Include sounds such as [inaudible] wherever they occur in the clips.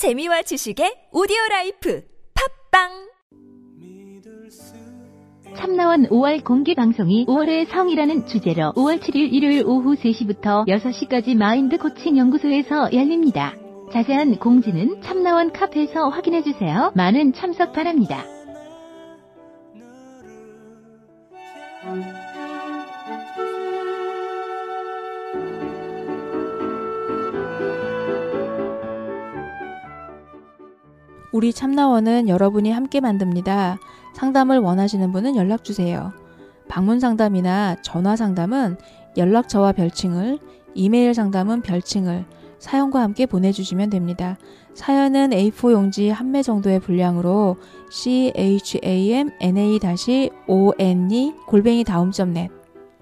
재미와 지식의 오디오 라이프 팟빵 참나원 5월 공개 방송이 5월의 성이라는 주제로 5월 7일 일요일 오후 3시부터 6시까지 마인드 코칭 연구소에서 열립니다. 자세한 공지는 참나원 카페에서 확인해 주세요. 많은 참석 바랍니다. 우리 참나원은 여러분이 함께 만듭니다. 상담을 원하시는 분은 연락 주세요. 방문 상담이나 전화 상담은 연락처와 별칭을, 이메일 상담은 별칭을 사연과 함께 보내주시면 됩니다. 사연은 A4 용지 한 매 정도의 분량으로 chamna-one 골뱅이 다음점 넷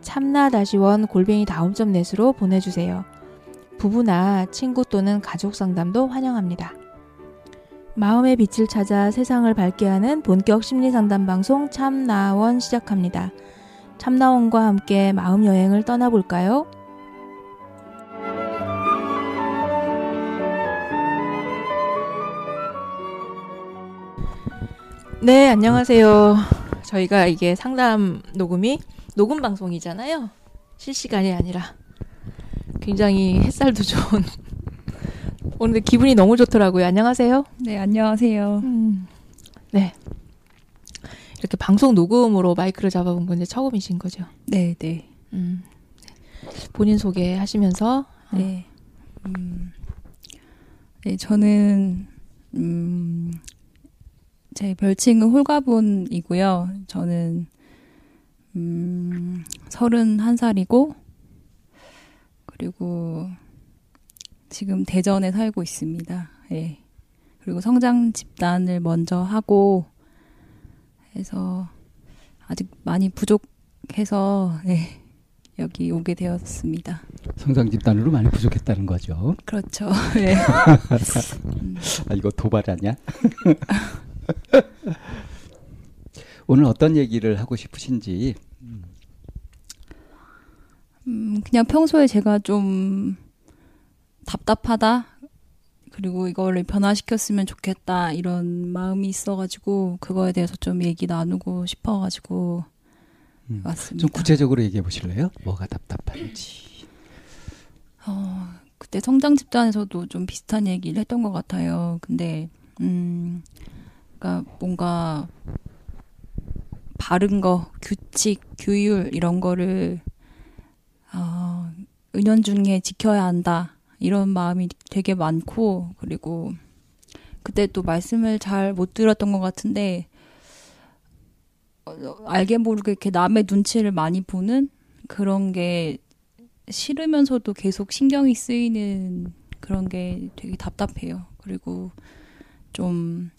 참나-원 골뱅이 다음점 넷으로 보내주세요. 부부나 친구 또는 가족 상담도 환영합니다. 마음의 빛을 찾아 세상을 밝게 하는 본격 심리 상담 방송 참나원 시작합니다. 참나원과 함께 마음 여행을 떠나볼까요? 네, 안녕하세요. 저희가 이게 상담 녹음이 녹음 방송이잖아요. 실시간이 아니라 굉장히 햇살도 좋은 오늘 기분이 너무 좋더라고요. 안녕하세요. 네, 안녕하세요. 음, 네. 이렇게 방송 녹음으로 마이크를 잡아본 건데 처음이신 거죠? 네, 네. 음, 본인 소개하시면서 네. 음, 네, 저는 음, 제 별칭은 홀가분이고요. 저는 음, 31살이고 그리고 지금 대전에 살고 있습니다. 예. 그리고 성장 집단을 먼저 하고 해서 아직 많이 부족해서 예. 여기 오게 되었습니다. 성장 집단으로 많이 부족했다는 거죠. 그렇죠. [laughs] 예. 아, 이거 도발 아니야? [laughs] 오늘 어떤 얘기를 하고 싶으신지. 음, 그냥 평소에 제가 좀 답답하다. 그리고 이거를 변화시켰으면 좋겠다. 이런 마음이 있어가지고, 그거에 대해서 좀 얘기 나누고 싶어가지고, 음, 왔습니다. 좀 구체적으로 얘기해 보실래요? 뭐가 답답한지. 어, 그때 성장 집단에서도 좀 비슷한 얘기를 했던 것 같아요. 근데, 음, 그니까 뭔가, 바른 거, 규칙, 규율, 이런 거를, 어, 은연중에 지켜야 한다. 이런 마음이 되게 많고, 그리고, 그때 또 말씀을 잘 못 들었던 것 같은데, 어, 알게 모르게 이렇게 남의 눈치를 많이 보는 그런 게 싫으면서도 계속 신경이 쓰이는 그런 게 되게 답답해요. 그리고 좀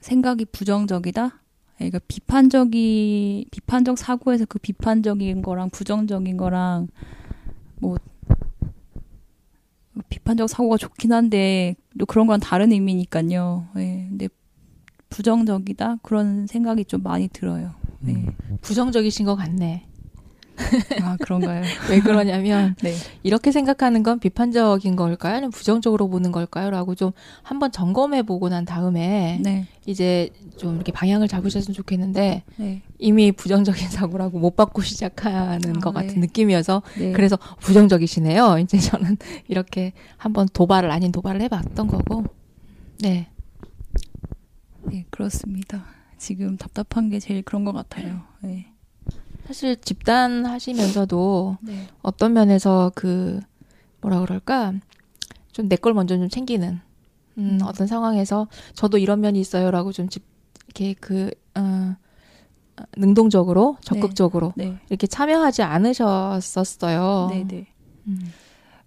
생각이 부정적이다? 그러니까 비판적이, 비판적 사고에서 그 비판적인 거랑 부정적인 거랑 뭐 비판적 사고가 좋긴 한데 또 그런 건 다른 의미니까요. 예. 근데 부정적이다 그런 생각이 좀 많이 들어요. 네. 음. 부정적이신 것 같네. 아 [laughs] 그런가요? 왜 그러냐면 [laughs] 네. 이렇게 생각하는 건 비판적인 걸까요? 아니면 부정적으로 보는 걸까요? 라고 좀 한번 점검해 보고 난 다음에 네. 이제 좀 이렇게 방향을 잡으셨으면 좋겠는데 네. 이미 부정적인 [laughs] 사고라고 못 받고 시작하는 아, 것 네. 같은 느낌이어서 네. 그래서 부정적이시네요. 이제 저는 이렇게 한번 도발을 아닌 도발을 해봤던 거고. 네. 네, 그렇습니다. 지금 답답한 게 제일 그런 것 같아요. 네. 사실 집단 하시면서도 네. 어떤 면에서 그 뭐라 그럴까 좀 내 걸 먼저 좀 챙기는 음, 음. 어떤 상황에서 저도 이런 면이 있어요라고 좀 집, 이렇게 그 어, 능동적으로 적극적으로 네. 이렇게 참여하지 않으셨었어요. 네, 네. 음.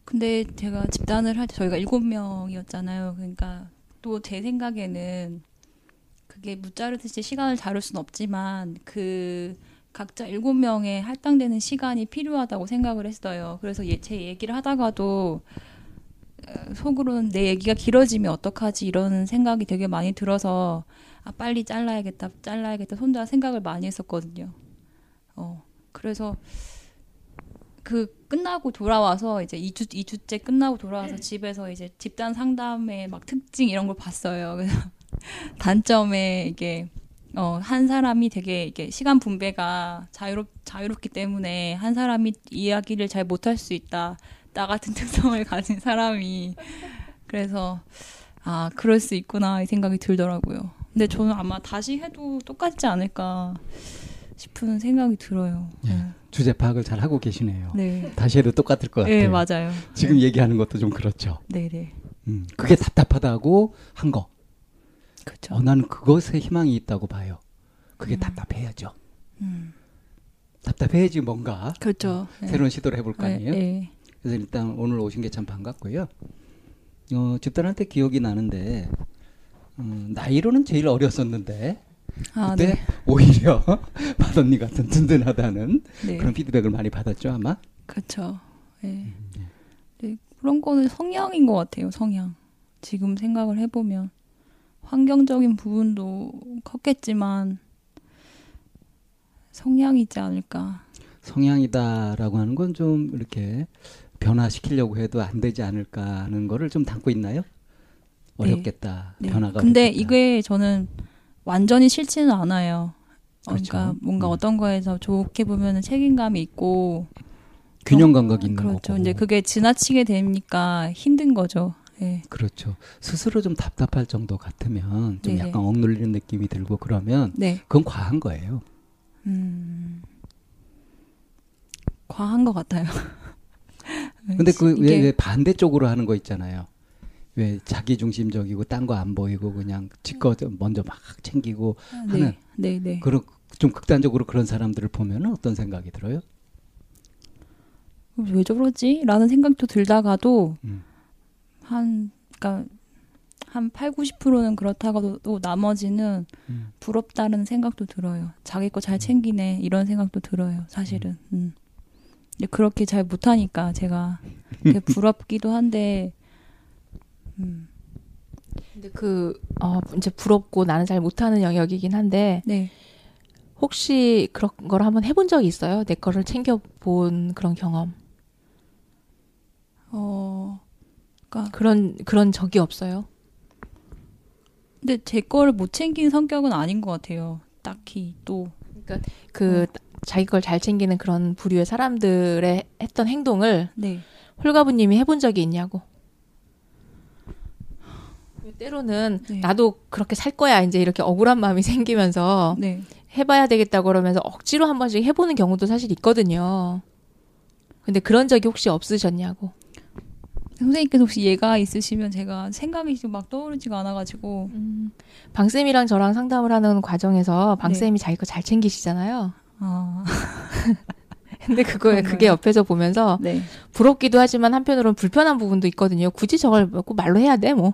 근데 제가 집단을 할 때 저희가 일곱 명이었잖아요. 그러니까 또 제 생각에는 그게 무자르듯이 시간을 자를 수는 없지만 그 각자 일곱 명에 할당되는 시간이 필요하다고 생각을 했어요. 그래서 예- 제 얘기를 하다가도 어, 속으로는 내 얘기가 길어지면 어떡하지 이런 생각이 되게 많이 들어서 아 빨리 잘라야겠다 잘라야겠다 혼자 생각을 많이 했었거든요. 어 그래서 그 끝나고 돌아와서 이제 2주 2주째 끝나고 돌아와서 집에서 이제 집단 상담의 막 특징 이런 걸 봤어요. 그래서 [laughs] 단점에 이게 어, 한 사람이 되게 이게 시간 분배가 자유롭 자유롭기 때문에 한 사람이 이야기를 잘 못할 수 있다. 나 같은 [laughs] 특성을 가진 사람이 그래서 아 그럴 수 있구나 이 생각이 들더라고요. 근데 저는 아마 다시 해도 똑같지 않을까 싶은 생각이 들어요. 예. 주제 파악을 잘 하고 계시네요. 네. 다시 해도 똑같을 것 같아요. 네, 맞아요. 지금 얘기하는 것도 좀 그렇죠. 네, 네. 음, 그게 답답하다고 한 거. 그렇죠. 어, 나는 그것에 희망이 있다고 봐요. 그게 답답해야죠. 음. 답답해야지 뭔가 그렇죠. 네. 새로운 시도를 해볼 거 네, 아니에요. 네. 그래서 일단 오늘 오신 게 참 반갑고요. 어, 집단한테 기억이 나는데 음, 나이로는 제일 어렸었는데 아, 그때 네. 오히려 [laughs] 맏언니 같은 든든하다는 네. 그런 피드백을 많이 받았죠 아마. 그렇죠. 네. 네. 그런 거는 성향인 것 같아요. 성향. 지금 생각을 해보면 환경적인 부분도 컸겠지만 성향이지 않을까. 성향이다라고 하는 건 좀 이렇게 변화시키려고 해도 안 되지 않을까 하는 거를 좀 담고 있나요? 어렵겠다. 네. 변화가 근데 어렵겠다. 이게 저는 완전히 싫지는 않아요. 그렇죠. 그러니까 뭔가 음. 어떤 거에서 좋게 보면은 책임감이 있고 균형 감각이 있는 그렇죠. 거고. 이제 그게 지나치게 되니까 힘든 거죠. 예. 그렇죠. 스스로 좀 답답할 정도 같으면 좀 네네. 약간 억눌리는 느낌이 들고 그러면 네. 그건 과한 거예요. 음. 과한 것 같아요. [laughs] 근데 그 왜 왜 반대쪽으로 하는 거 있잖아요. 왜 자기 중심적이고 딴 거 안 보이고 그냥 지거 먼저 막 챙기고 하는 네, 네, 네. 그런 좀 극단적으로 그런 사람들을 보면 어떤 생각이 들어요? 왜 저러지? 라는 생각도 들다가도 음. 한 그러니까 한 8, 90%는 그렇다가도 또 나머지는 음. 부럽다는 생각도 들어요. 자기 거 잘 챙기네 이런 생각도 들어요. 사실은. 음. 근데 그렇게 잘 못하니까 제가 [laughs] 되게 부럽기도 한데 음. 근데 그 어, 이제 부럽고 나는 잘 못하는 영역이긴 한데 네. 혹시 그런 걸 한번 해본 적이 있어요? 내 거를 챙겨 본 그런 경험 어. 그러니까 그런 그런 적이 없어요? 근데 제 거를 못 챙긴 성격은 아닌 것 같아요. 딱히 또그 자기 걸 잘 챙기는 그런 부류의 사람들의 했던 행동을 네. 홀가부님이 해본 적이 있냐고. 때로는 네. 나도 그렇게 살 거야 이제 이렇게 억울한 마음이 [laughs] 생기면서 네. 해봐야 되겠다고 그러면서 억지로 한 번씩 해보는 경우도 사실 있거든요. 근데 그런 적이 혹시 없으셨냐고. 선생님께서 혹시 예가 있으시면 제가 생각이 지금 막 떠오르지가 않아가지고 방쌤이랑 저랑 상담을 하는 과정에서 방 쌤이 네. 자기 거 잘 챙기시잖아요. 아 [laughs] 근데 그거에 그런가요? 그게 옆에서 보면서 네. 부럽기도 하지만 한편으로는 불편한 부분도 있거든요. 굳이 저걸 꼭 말로 해야 돼? 뭐.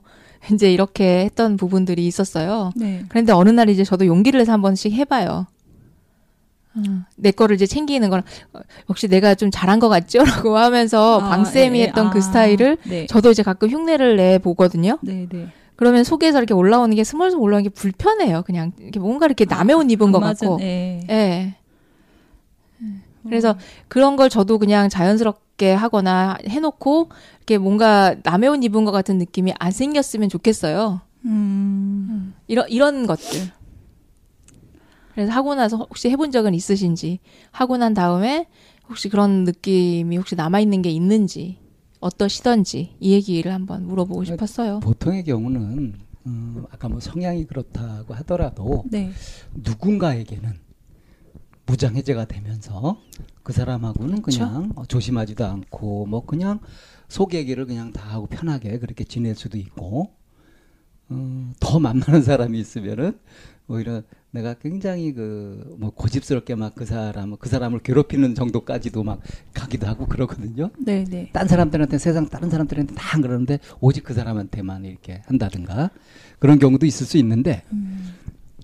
이제 이렇게 했던 부분들이 있었어요. 네. 그런데 어느 날 이제 저도 용기를 내서 한 번씩 해봐요. 음, 내 거를 이제 챙기는 거랑 어, 역시 내가 좀 잘한 것 같죠? [laughs] 라고 하면서 아, 방쌤이 예, 했던 아, 그 스타일을 네. 저도 이제 가끔 흉내를 내 보거든요. 네, 네. 그러면 속에서 이렇게 올라오는 게 스멀스멀 올라오는 게 불편해요. 그냥 이렇게 뭔가 이렇게 남의 옷 입은 것안 맞은- 같고. 네. 예. 그래서 그런 걸 저도 그냥 자연스럽게 하거나 해놓고 이렇게 뭔가 남의 옷 입은 것 같은 느낌이 안 생겼으면 좋겠어요. 음. 이런 이런 것들. 그래서 하고 나서 혹시 해본 적은 있으신지 하고 난 다음에 혹시 그런 느낌이 혹시 남아 있는 게 있는지 어떠시던지 이 얘기를 한번 물어보고 싶었어요. 보통의 경우는 음, 아까 뭐 성향이 그렇다고 하더라도 네. 누군가에게는 무장 해제가 되면서 그 사람하고는 그냥 어, 조심하지도 않고 뭐 그냥 속 얘기를 그냥 다 하고 편하게 그렇게 지낼 수도 있고 어, 더 만만한 사람이 있으면은 오히려 내가 굉장히 그 뭐 고집스럽게 막 그 사람 그 사람을 괴롭히는 정도까지도 막 가기도 하고 그러거든요. 네, 네. 딴 사람들한테 세상 다른 사람들한테 다 안 그러는데 오직 그 사람한테만 이렇게 한다든가 그런 경우도 있을 수 있는데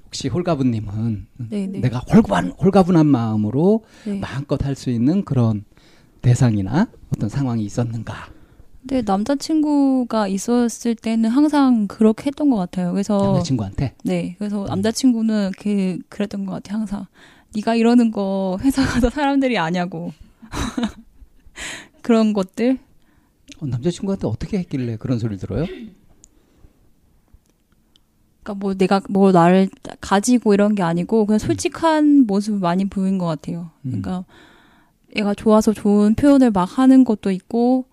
혹시 홀가분님은 네, 네. 내가 홀가분 홀가분한 마음으로 네. 마음껏 할 수 있는 그런 대상이나 어떤 상황이 있었는가? 근데 남자친구가 있었을 때는 항상 그렇게 했던 것 같아요. 그래서 남자친구한테 네, 그래서 남자친구는 그 그랬던 것 같아요. 항상 네가 이러는 거 회사 가서 [laughs] 사람들이 아냐고. [laughs] 그런 것들 어, 남자친구한테 어떻게 했길래 그런 소리를 들어요? 그러니까 뭐 내가 뭐 나를 가지고 이런 게 아니고 그냥 솔직한 모습을 많이 보인 것 같아요. 음. 그러니까 얘가 좋아서 좋은 표현을 막 하는 것도 있고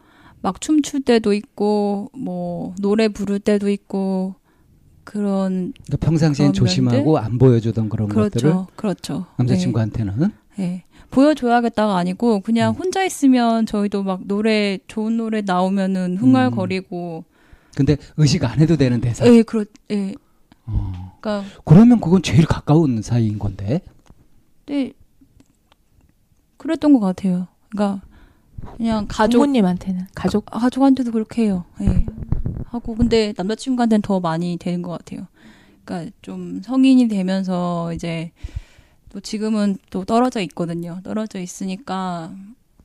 막 춤출 때도 있고 뭐 노래 부를 때도 있고 그런 그러니까 평상시엔 조심하고 안 보여주던 그런 것들을 그렇죠, 그렇죠. 남자친구한테는 네, 네. 보여줘야겠다가 아니고 그냥 음. 혼자 있으면 저희도 막 노래 좋은 노래 나오면은 흥얼거리고 근데 의식 안 해도 되는 대사. 예, 그렇, 예. 어. 그러니까 그러면 그건 제일 가까운 사이인 건데. 네, 그랬던 것 같아요. 그러니까 그냥 가족 부모님한테는 가족 가- 가족한테도 그렇게 해요. 예. 하고 근데 남자친구한테는 더 많이 되는 것 같아요. 그러니까 좀 성인이 되면서 이제 또 지금은 또 떨어져 있거든요. 떨어져 있으니까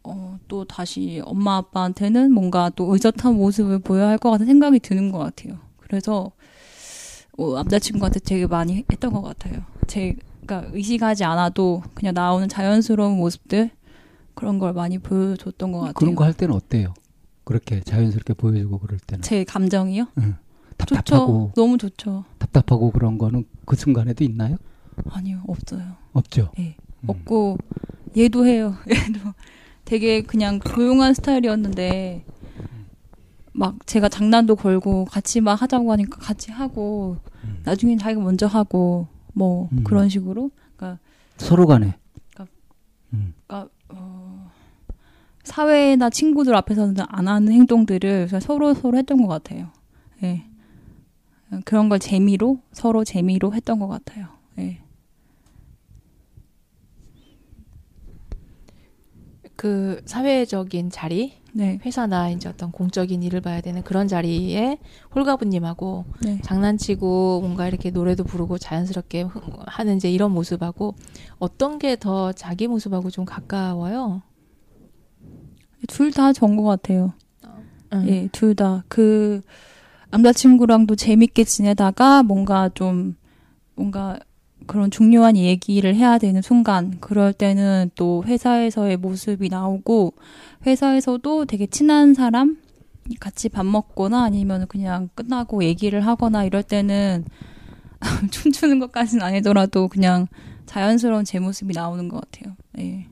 어, 또 다시 엄마 아빠한테는 뭔가 또 의젓한 모습을 보여야 할 것 같은 생각이 드는 것 같아요. 그래서 어, 남자친구한테 되게 많이 했던 것 같아요. 제가 의식하지 않아도 그냥 나오는 자연스러운 모습들 그런 걸 많이 보여줬던 것 같아요. 그런 거 할 때는 어때요? 그렇게 자연스럽게 보여주고 그럴 때는 제 감정이요? 답답하고 좋죠. 너무 좋죠. 답답하고 그런 거는 그 순간에도 있나요? 아니요, 없어요. 없죠. 예. 음. 없고 얘도 해요. [laughs] 얘도 되게 그냥 조용한 스타일이었는데 막 제가 장난도 걸고 같이 막 하자고 하니까 같이 하고 음. 나중엔 자기가 먼저 하고 뭐 음. 그런 식으로 그러니까, 서로 간에. 그러니까- 음. 그러니까 어, 사회나 친구들 앞에서는 안 하는 행동들을 서로 서로 했던 것 같아요. 예. 그런 걸 재미로 서로 재미로 했던 것 같아요. 예. 그 사회적인 자리 네. 회사나 이제 어떤 공적인 일을 봐야 되는 그런 자리에 홀가분님하고 네. 장난치고 뭔가 이렇게 노래도 부르고 자연스럽게 흥- 하는 이제 이런 모습하고 어떤 게 더 자기 모습하고 좀 가까워요? 둘 다 좋은 것 같아요. 음. 예, 둘 다. 그, 남자친구랑도 재밌게 지내다가 뭔가 좀, 뭔가 그런 중요한 얘기를 해야 되는 순간, 그럴 때는 또 회사에서의 모습이 나오고, 회사에서도 되게 친한 사람, 같이 밥 먹거나 아니면 그냥 끝나고 얘기를 하거나 이럴 때는 [laughs] 춤추는 것까지는 아니더라도 그냥 자연스러운 제 모습이 나오는 것 같아요. 예.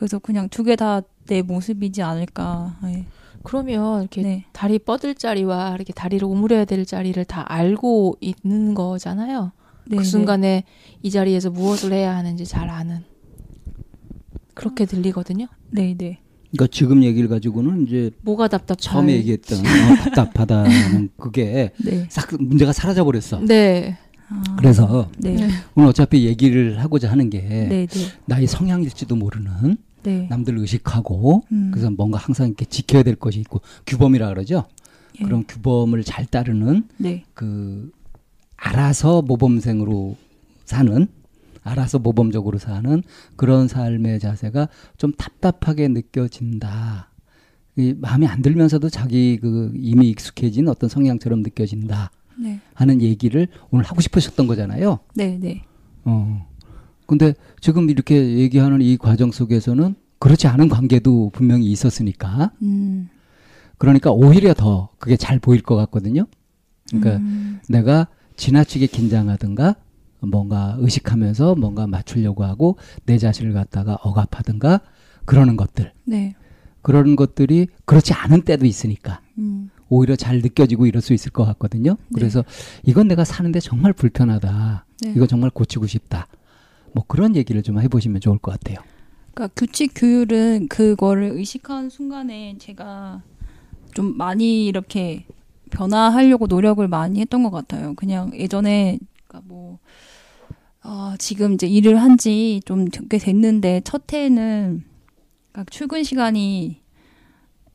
그래서 그냥 두 개 다 내 모습이지 않을까. 예. 그러면 이렇게 네. 다리 뻗을 자리와 이렇게 다리를 오므려야 될 자리를 다 알고 있는 거잖아요. 네, 그 네. 순간에 이 자리에서 무엇을 해야 하는지 잘 아는 그렇게 들리거든요. 네, 네. 그러니까 지금 얘기를 가지고는 이제 뭐가 답답 처음에 얘기했던 어, [laughs] 답답하다는 그게 네. 싹 문제가 사라져 버렸어. 네. 아, 그래서 네. 네. 오늘 어차피 얘기를 하고자 하는 게 네, 네. 나의 성향일지도 모르는 네. 남들 의식하고 음. 그래서 뭔가 항상 이렇게 지켜야 될 것이 있고 규범이라 그러죠. 예. 그런 규범을 잘 따르는 네. 그 알아서 모범생으로 사는 알아서 모범적으로 사는 그런 삶의 자세가 좀 답답하게 느껴진다. 이 마음에 안 들면서도 자기 그 이미 익숙해진 어떤 성향처럼 느껴진다 네. 하는 얘기를 오늘 하고 싶으셨던 거잖아요. 네, 네. 어. 근데 지금 이렇게 얘기하는 이 과정 속에서는 그렇지 않은 관계도 분명히 있었으니까 음. 그러니까 오히려 더 그게 잘 보일 것 같거든요. 그러니까 음. 내가 지나치게 긴장하든가 뭔가 의식하면서 뭔가 맞추려고 하고 내 자신을 갖다가 억압하든가 그러는 것들 네. 그런 것들이 그렇지 않은 때도 있으니까 음. 오히려 잘 느껴지고 이럴 수 있을 것 같거든요. 그래서 이건 내가 사는데 정말 불편하다. 네. 이거 정말 고치고 싶다. 뭐 그런 얘기를 좀 해보시면 좋을 것 같아요. 그러니까 규칙 규율은 그거를 의식한 순간에 제가 좀 많이 이렇게 변화하려고 노력을 많이 했던 것 같아요. 그냥 예전에 그러니까 뭐 어, 지금 이제 일을 한 지 좀 꽤 됐는데 첫 해에는 그러니까 출근 시간이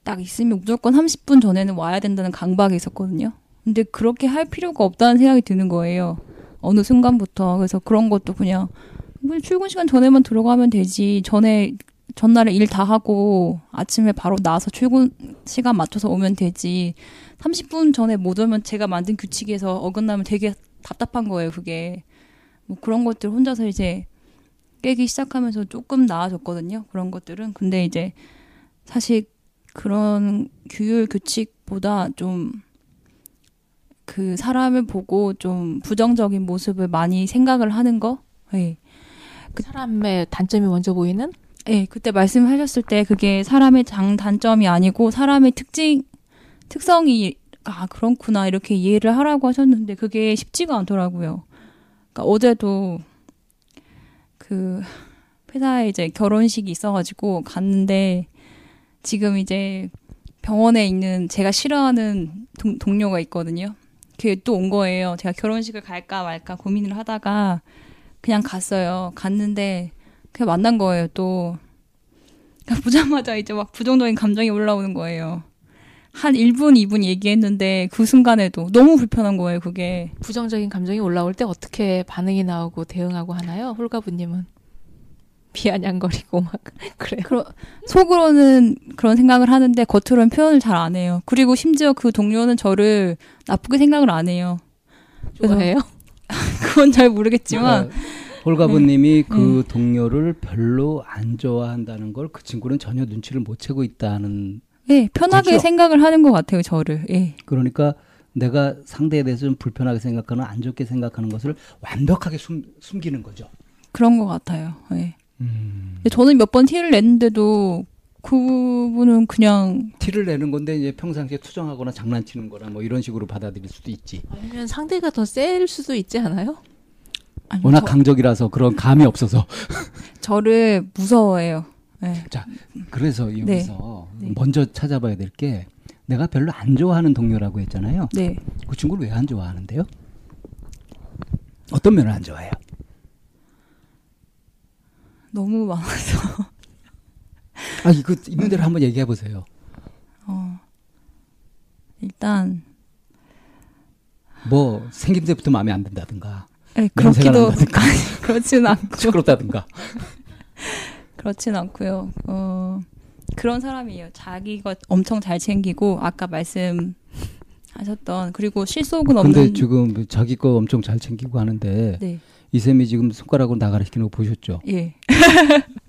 딱 있으면 무조건 30분 전에는 와야 된다는 강박이 있었거든요. 근데 그렇게 할 필요가 없다는 생각이 드는 거예요. 어느 순간부터. 그래서 그런 것도 그냥 뭐 출근 시간 전에만 들어가면 되지. 전에 전날에 일 다 하고 아침에 바로 나와서 출근 시간 맞춰서 오면 되지. 30분 전에 못 오면 제가 만든 규칙에서 어긋나면 되게 답답한 거예요, 그게. 뭐 그런 것들 혼자서 이제 깨기 시작하면서 조금 나아졌거든요. 그런 것들은. 근데 이제 사실 그런 규율 규칙보다 좀 그 사람을 보고 좀 부정적인 모습을 많이 생각을 하는 거. 예. 그 사람의 단점이 먼저 보이는 예, 그때 말씀하셨을 때 그게 사람의 장 단점이 아니고 사람의 특징 특성이 아 그렇구나 이렇게 이해를 하라고 하셨는데 그게 쉽지가 않더라고요. 그러니까 어제도 그 회사에 이제 결혼식이 있어가지고 갔는데 지금 이제 병원에 있는 제가 싫어하는 동, 동료가 있거든요. 그게 또 온 거예요. 제가 결혼식을 갈까 말까 고민을 하다가 그냥 갔어요. 갔는데 그냥 만난 거예요. 또 그러니까 보자마자 이제 막 부정적인 감정이 올라오는 거예요. 한 1분, 2분 얘기했는데 그 순간에도 너무 불편한 거예요. 그게 부정적인 감정이 올라올 때 어떻게 반응이 나오고 대응하고 하나요? 홀가부님은 비아냥거리고 막 [laughs] 그래요. 그러, 속으로는 그런 생각을 하는데 겉으로는 표현을 잘 안 해요. 그리고 심지어 그 동료는 저를 나쁘게 생각을 안 해요. 그래서 좋아해요? [laughs] 그건 잘 모르겠지만 그러니까 홀가부님이 네. 그 동료를 별로 안 좋아한다는 걸 그 친구는 전혀 눈치를 못 채고 있다는 예, 편하게 그렇죠. 생각을 하는 것 같아요. 저를. 예. 그러니까 내가 상대에 대해서 좀 불편하게 생각하는 안 좋게 생각하는 것을 완벽하게 숨, 숨기는 거죠. 그런 것 같아요. 예. 음. 저는 몇 번 티를 냈는데도 그분은 그냥 티를 내는 건데 이제 평상시에 투정하거나 장난치는 거나 뭐 이런 식으로 받아들일 수도 있지. 아니면 상대가 더 셀 수도 있지 않아요? 아니, 워낙 저, 강적이라서 그런 감이 없어서. [laughs] 저를 무서워해요. 예. 그래서 여기서 네. 먼저 찾아봐야 될 게 내가 별로 안 좋아하는 동료라고 했잖아요. 네. 그 친구를 왜 안 좋아하는데요? 어떤 면을 안 좋아해요? 너무 많아서. 아, 이거 있는 대로 한번 얘기해 보세요. 어. 일단 뭐 생긴 데부터 마음에 안 든다든가 예, 냄새가 그렇기도 [laughs] 그렇진 않고 시끄럽다든가. [laughs] 그렇진 않고요. 어, 그런 사람이에요. 자기가 엄청 잘 챙기고 아까 말씀 하셨던 그리고 실속은 없는 근데 지금 자기 거 엄청 잘 챙기고 하는데 네. 이쌤이 지금 손가락으로 나가라 시키는 거 보셨죠? 예. [laughs]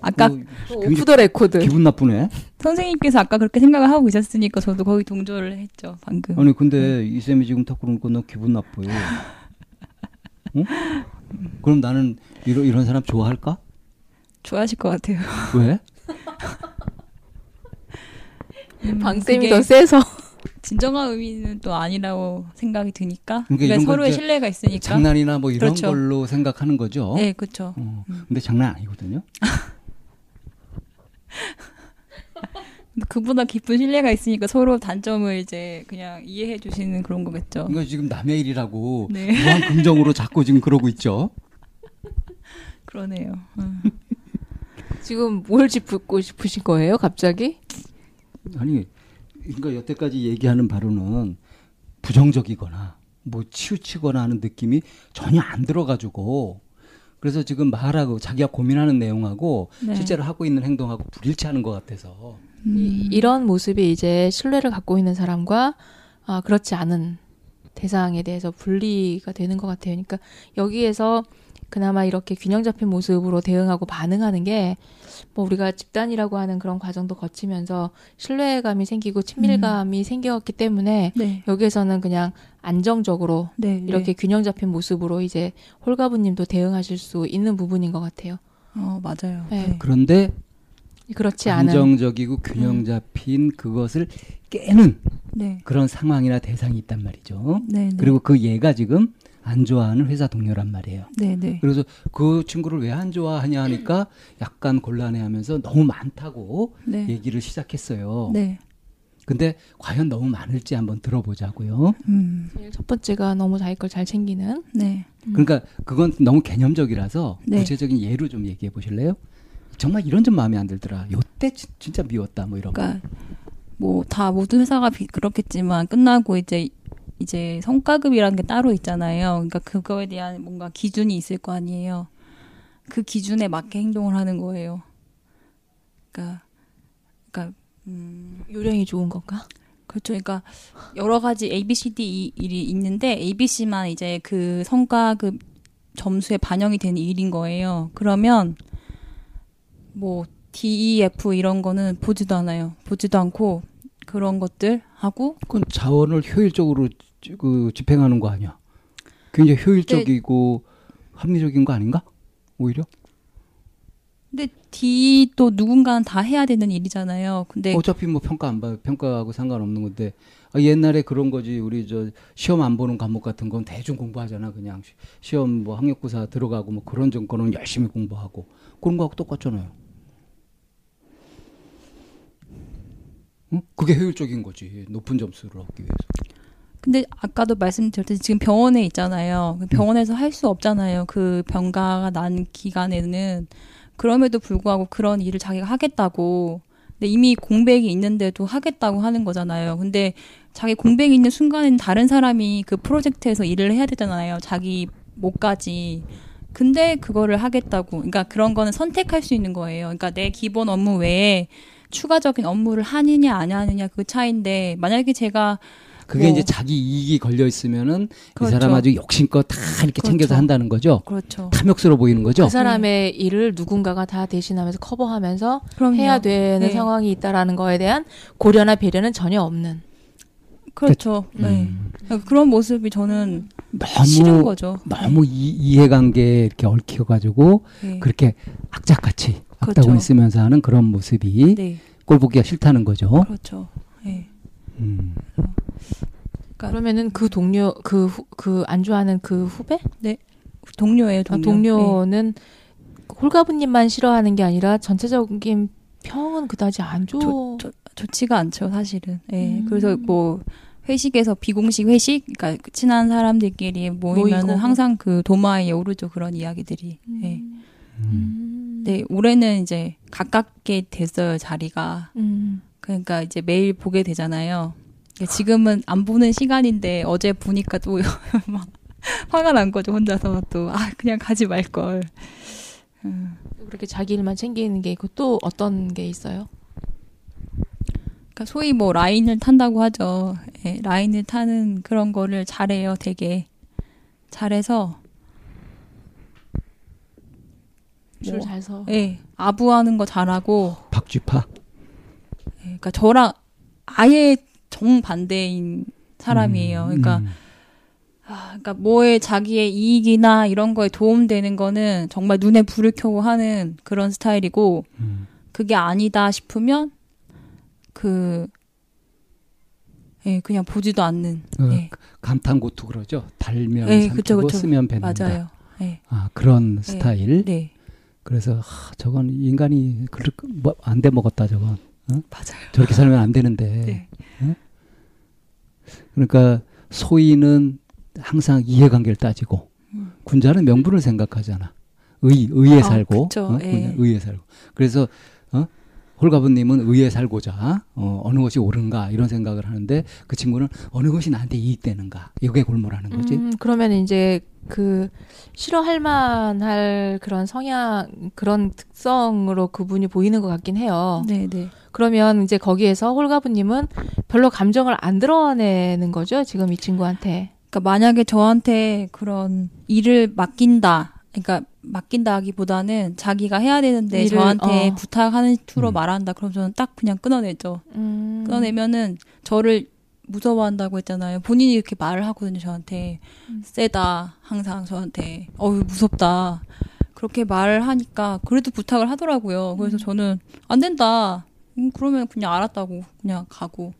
아까 어, 굉장히 오프 더 레코드. 기분 나쁘네. 선생님께서 아까 그렇게 생각을 하고 계셨으니까 저도 거의 동조를 했죠 방금. 아니 근데 이 쌤이 지금 탁 그러는 거너 기분 나빠요. 응? 그럼 나는 이런 이런 사람 좋아할까? 좋아하실 것 같아요. 왜? 음, 방쌤이 더 세서. 진정한 의미는 또 아니라고 생각이 드니까. 그러니까 그러니까 서로의 신뢰가 있으니까. 장난이나 뭐 이런 그렇죠. 걸로 생각하는 거죠. 네, 그렇죠. 어, 근데 장난 아니거든요. [laughs] 그보다 깊은 신뢰가 있으니까 서로 단점을 이제 그냥 이해해 주시는 그런 거겠죠. 이거 지금 남의 일이라고 네. 무한 긍정으로 자꾸 지금 그러고 있죠. 그러네요. 음. 지금 뭘 짚고 싶으신 거예요, 갑자기? 아니, 그러니까 여태까지 얘기하는 바로는 부정적이거나 뭐 치우치거나 하는 느낌이 전혀 안 들어가지고 그래서 지금 말하고 자기가 고민하는 내용하고 네. 실제로 하고 있는 행동하고 불일치하는 것 같아서 음. 이, 이런 모습이 이제 신뢰를 갖고 있는 사람과 아, 그렇지 않은 대상에 대해서 분리가 되는 것 같아요. 그러니까 여기에서 그나마 이렇게 균형 잡힌 모습으로 대응하고 반응하는 게 뭐 우리가 집단이라고 하는 그런 과정도 거치면서 신뢰감이 생기고 친밀감이 생겼기 때문에 네. 여기에서는 그냥 안정적으로 네. 이렇게 네. 균형 잡힌 모습으로 이제 홀가부님도 대응하실 수 있는 부분인 것 같아요. 어, 맞아요. 네. 네. 그런데 그렇지 않은 안정적이고 균형 잡힌 그것을 깨는 네. 그런 상황이나 대상이 있단 말이죠. 네. 네. 그리고 그 얘가 지금 안 좋아하는 회사 동료란 말이에요. 네, 네. 그래서 그 친구를 왜 안 좋아하냐 하니까 약간 곤란해하면서 너무 많다고 네. 얘기를 시작했어요. 네. 근데 과연 너무 많을지 한번 들어보자고요. 음. 제일 첫 번째가 너무 자기 걸 잘 챙기는 네. 그러니까 그건 너무 개념적이라서 네. 구체적인 예로 좀 얘기해 보실래요? 정말 이런 점 마음에 안 들더라. 요때 진- 진짜 미웠다 뭐 이런 거. 그러니까 뭐 다 모든 회사가 비- 그렇겠지만 끝나고 이제 이제 성과급이라는 게 따로 있잖아요. 그러니까 그거에 대한 뭔가 기준이 있을 거 아니에요. 그 기준에 맞게 행동을 하는 거예요. 그러니까 그러니까 음 요령이 좋은 건가? 그렇죠. 그러니까 여러 가지 A, B, C, D 이- 일이 있는데 A, B, C만 이제 그 성과급 점수에 반영이 되는 일인 거예요. 그러면 뭐 DEF 이런 거는 보지도 않아요. 보지도 않고 그런 것들 하고 그건 자원을 효율적으로 지- 그 집행하는 거 아니야? 굉장히 효율적이고 합리적인 거 아닌가? 오히려 근데 D도 누군가는 다 해야 되는 일이잖아요. 근데 어차피 뭐 평가 안 봐, 평가하고 상관없는 건데 아, 옛날에 그런 거지 우리 저 시험 안 보는 과목 같은 건 대충 공부하잖아 그냥 시- 시험 뭐 학력고사 들어가고 뭐 그런 정도는 열심히 공부하고 그런 거하고 똑같잖아요. 응? 그게 효율적인 거지 높은 점수를 얻기 위해서. 근데 아까도 말씀드렸듯이 지금 병원에 있잖아요. 그 병원에서 할 수 없잖아요. 그 병가가 난 기간에는 그럼에도 불구하고 그런 일을 자기가 하겠다고. 근데 이미 공백이 있는데도 하겠다고 하는 거잖아요. 근데 자기 공백이 있는 순간에는 다른 사람이 그 프로젝트에서 일을 해야 되잖아요. 자기 목까지. 근데 그거를 하겠다고. 그러니까 그런 거는 선택할 수 있는 거예요. 그러니까 내 기본 업무 외에 추가적인 업무를 하느냐 안 하느냐 그 차이인데 만약에 제가 그게 뭐. 이제 자기 이익이 걸려 있으면은 그렇죠. 이 사람 아주 욕심껏 다 이렇게 챙겨서 그렇죠. 한다는 거죠. 그렇죠. 탐욕스러워 보이는 거죠. 그 사람의 일을 누군가가 다 대신하면서 커버하면서 그럼요. 해야 되는 네. 상황이 있다라는 거에 대한 고려나 배려는 전혀 없는. 그렇죠. 네. 음. 그러니까 그런 모습이 저는 싫은 너무 거죠. 너무 이, 이해관계에 이렇게 얽혀가지고 네. 그렇게 악착같이 그렇죠. 악다구니 쓰면서 하는 그런 모습이 네. 꼴 보기가 싫다는 거죠. 그렇죠. 네. 음. 그러니까 그러면은 그 동료 그그안 좋아하는 그 후배 동료예요, 아, 동료. 동료는 홀가분님만 싫어하는 게 아니라 전체적인 평은 그다지 안 좋. 조- 조- 좋지가 않죠, 사실은. 예. 음. 그래서 뭐 회식에서 비공식 회식, 그러니까 친한 사람들끼리 모이면은 모이고. 항상 그 도마에 오르죠 그런 이야기들이. 예. 음. 음. 네, 올해는 이제 가깝게 됐어요 자리가. 음. 그러니까 이제 매일 보게 되잖아요. 지금은 안 보는 시간인데 어제 보니까 또 [laughs] 막 화가 난 거죠 혼자서 또 아 그냥 가지 말 걸. 음. 그렇게 자기 일만 챙기는 게 있고 또 어떤 게 있어요? 그러니까 소위 뭐 라인을 탄다고 하죠. 예, 라인을 타는 그런 거를 잘해요, 되게 잘해서. 줄 뭐, 잘 서. 예, 아부하는 거 잘하고. 박쥐파. 예, 그러니까 저랑 아예 정 반대인 사람이에요. 음, 그러니까 음. 아, 그러니까 뭐에 자기의 이익이나 이런 거에 도움되는 거는 정말 눈에 불을 켜고 하는 그런 스타일이고 음. 그게 아니다 싶으면 그 예, 그냥 보지도 않는. 어, 예. 감탄고투 그러죠. 달면 네, 삼키고 그쵸, 그쵸. 쓰면 뱉는다. 맞아요. 예. 아, 그런 스타일. 네. 그래서 하, 저건 인간이 그렇게 뭐, 안돼 먹었다 저건. 맞아요. 저렇게 살면 안 되는데. 네. 응? 그러니까 소인은 항상 이해관계를 따지고 음. 군자는 명분을 생각하잖아. 의 의에 아, 살고 그쵸. 어? 의에 살고. 그래서 어? 홀가분님은 의에 살고자 어, 어느 것이 옳은가 이런 생각을 하는데 그 친구는 어느 것이 나한테 이익되는가 이게 골몰하는 거지. 음, 그러면 이제 그 싫어할 만할 그런 성향 그런 특성으로 그분이 보이는 것 같긴 해요. 네, 네. 그러면 이제 거기에서 홀가분님은 별로 감정을 안 드러내는 거죠 지금 이 친구한테. 그러니까 만약에 저한테 그런 일을 맡긴다. 그러니까 맡긴다기보다는 자기가 해야 되는데 일을, 저한테 어. 부탁하는 투로 음. 말한다. 그럼 저는 딱 그냥 끊어내죠. 음. 끊어내면은 저를 무서워한다고 했잖아요. 본인이 이렇게 말을 하거든요, 저한테. 음. 세다, 항상 저한테. 어우, 무섭다. 그렇게 말을 하니까 그래도 부탁을 하더라고요. 그래서 저는 안 된다. 음, 그러면 그냥 알았다고 그냥 가고.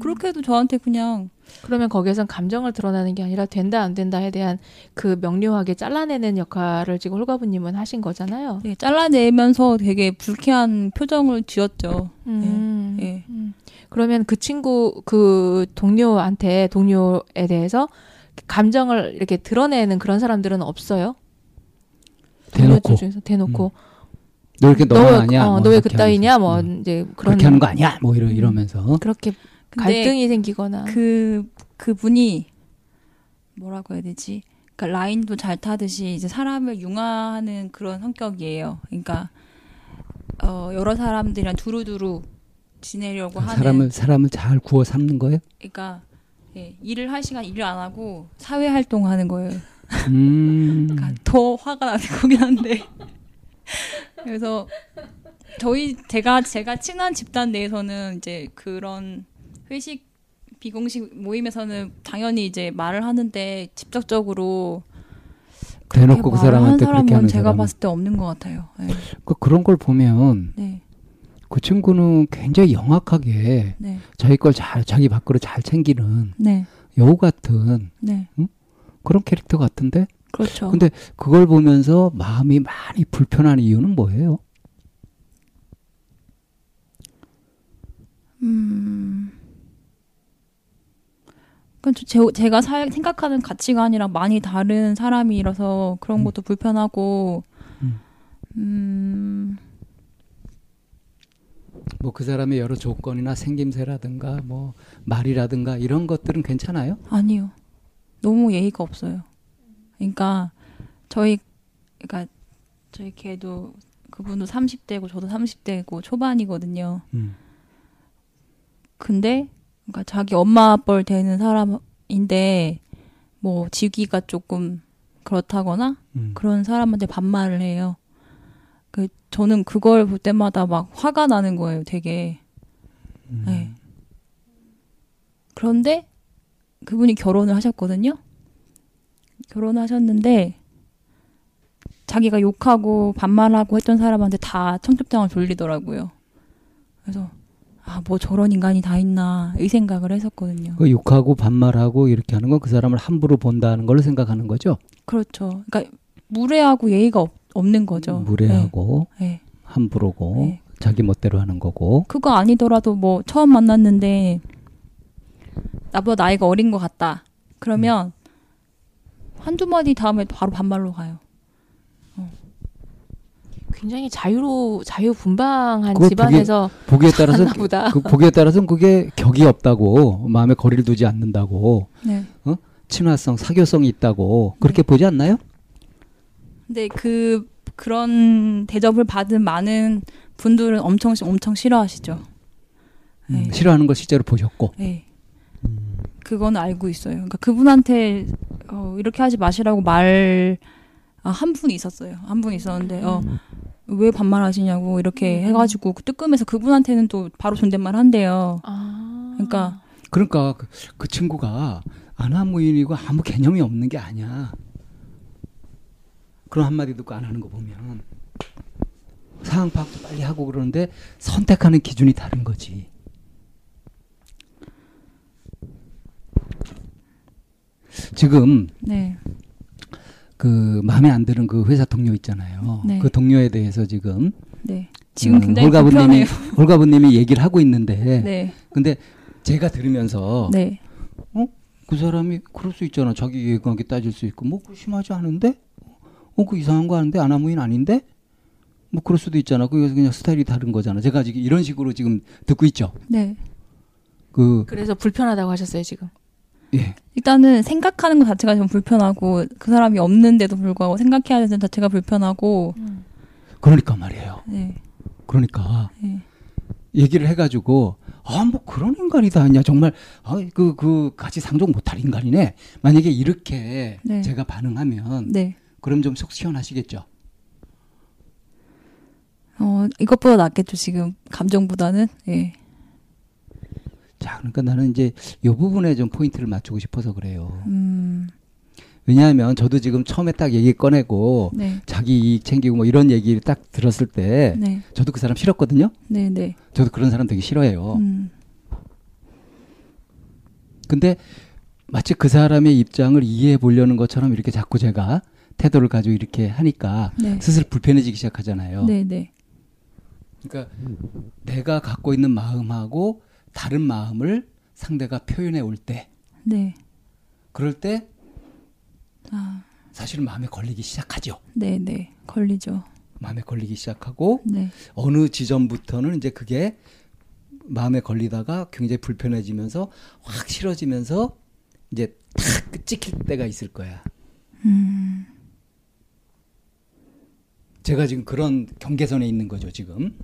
그렇게 해도 저한테 그냥 그러면 거기에선 감정을 드러내는 게 아니라 된다 안 된다에 대한 그 명료하게 잘라내는 역할을 지금 홀가분님은 하신 거잖아요. 네, 잘라내면서 되게 불쾌한 표정을 지었죠. 음. 예. 음. 그러면 그 친구 그 동료한테 동료에 대해서 감정을 이렇게 드러내는 그런 사람들은 없어요. 대놓고 중에서 대놓고 너 이렇게 너, 너무하냐? 어, 뭐 너왜 이렇게 그따위냐. 뭐 음. 이제 그런 그렇게 하는 거 아니야? 뭐 이러, 이러면서 그렇게 갈등이 생기거나 그 그분이 뭐라고 해야 되지? 그러니까 라인도 잘 타듯이 이제 사람을 융화하는 그런 성격이에요. 그러니까 어 여러 사람들이랑 두루두루 지내려고 하는 사람을 사람을 잘 구워 삶는 거예요? 그러니까 예, 일을 할 시간 일을 안 하고 사회 활동하는 거예요. 음. [laughs] 그러니까 더 화가 나는 거긴 한데 그래서 저희 제가 제가 친한 집단 내에서는 이제 그런 회식 비공식 모임에서는 당연히 이제 말을 하는데 직접적으로 대놓고 그 사람한테 한 그렇게 하는 제가 사람은. 봤을 때 없는 것 같아요. 네. 그 그런 걸 보면 네. 그 친구는 굉장히 영악하게 네. 자기 걸 잘 자기 밖으로 잘 챙기는 네. 여우 같은 네. 그런 캐릭터 같은데 그렇죠. 근데 그걸 보면서 마음이 많이 불편한 이유는 뭐예요? 저- 제, 살- 생각하는 가치관이랑 많이 다른 사람이라서 그런 음. 것도 불편하고, 음. 음, 뭐 그 사람의 여러 조건이나 생김새라든가 뭐 말이라든가 이런 것들은 괜찮아요? 아니요. 너무 예의가 없어요. 그러니까, 저희, 그러니까, 저희 걔도, 그분도 30대고, 저도 30대고, 초반이거든요. 음. 근데 그러니까 자기 엄마 뻘 되는 사람인데 뭐 지기가 조금 그렇다거나 음. 그런 사람한테 반말을 해요. 그 저는 그걸 볼 때마다 막 화가 나는 거예요, 되게. 음. 네. 그런데 그분이 결혼을 하셨거든요. 결혼하셨는데 자기가 욕하고 반말하고 했던 사람한테 다 청첩장을 돌리더라고요. 그래서 아 뭐 저런 인간이 다 있나 이 생각을 했었거든요. 그 욕하고 반말하고 이렇게 하는 건 그 사람을 함부로 본다는 걸로 생각하는 거죠. 그렇죠. 그러니까 무례하고 예의가 없, 없는 거죠. 무례하고 네. 네. 함부로고 네. 자기 멋대로 하는 거고. 그거 아니더라도 뭐 처음 만났는데 나보다 나이가 어린 것 같다. 그러면 한두 마디 다음에 바로 반말로 가요. 굉장히 자유로 자유분방한 집안에서 보기에 따라서 살았나 보다. 그 보기에 따라서는 그게 격이 없다고 마음에 거리를 두지 않는다고 네. 친화성 사교성이 있다고 그렇게 보지 않나요? 근데 그 그런 대접을 받은 많은 분들은 엄청 엄청 싫어하시죠. 음, 네. 싫어하는 걸 실제로 보셨고. 네. 그건 알고 있어요. 그러니까 그분한테 어, 이렇게 하지 마시라고 말, 아, 한 분이 있었어요. 한 분이 있었는데, 어, 왜 반말하시냐고 이렇게 해가지고 그 뜨끔해서 그분한테는 또 바로 존댓말 한대요. 아. 그러니까 그러니까 그, 그 친구가 아나무인이고 아무 개념이 없는 게 아니야. 그런 한마디 듣고 안 하는 거 보면 상황 파악도 빨리 하고 그러는데 선택하는 기준이 다른 거지. 지금 네, 그 마음에 안 드는 그 회사 동료 있잖아요. 네. 그 동료에 대해서 지금 네. 지금 음, 굉장히 불편해요. [laughs] 홀가분님이 얘기를 하고 있는데 네, 근데 제가 들으면서 네, 그 사람이 그럴 수 있잖아. 자기 이해관계 따질 수 있고 뭐 그거 심하지 않은데? 어, 그 이상한 거 하는데 아나무인 아닌데? 뭐 그럴 수도 있잖아. 그래서 그냥 스타일이 다른 거잖아. 제가 지금 이런 식으로 지금 듣고 있죠. 네. 그 그래서 불편하다고 하셨어요 지금. 예. 일단은 생각하는 것 자체가 좀 불편하고 그 사람이 없는데도 불구하고 생각해야 되는 자체가 불편하고 그러니까 말이에요. 네, 그러니까 네. 얘기를 해가지고 아 뭐 그런 인간이 다 있냐 정말 아그그 그 같이 상종 못할 인간이네. 만약에 이렇게 네. 제가 반응하면 네. 그럼 좀 속 시원하시겠죠. 어 이것보다 낫겠죠 지금 감정보다는. 예. 자, 그러니까 나는 이제 이 부분에 좀 포인트를 맞추고 싶어서 그래요. 음, 왜냐하면 저도 지금 처음에 딱 얘기 꺼내고 네, 자기 이익 챙기고 뭐 이런 얘기를 딱 들었을 때 네, 저도 그 사람 싫었거든요. 네, 네. 저도 그런 사람 되게 싫어해요. 음, 근데 마치 그 사람의 입장을 이해해 보려는 것처럼 이렇게 자꾸 제가 태도를 가지고 이렇게 하니까 네, 슬슬 불편해지기 시작하잖아요. 네, 네, 그러니까 내가 갖고 있는 마음하고 다른 마음을 상대가 표현해 올 때, 네. 그럴 때 아, 사실은 마음에 걸리기 시작하죠. 네, 네. 걸리죠. 마음에 걸리기 시작하고 네, 어느 지점부터는 이제 그게 마음에 걸리다가 굉장히 불편해지면서 확 싫어지면서 이제 탁 찍힐 때가 있을 거야. 음, 제가 지금 그런 경계선에 있는 거죠, 지금.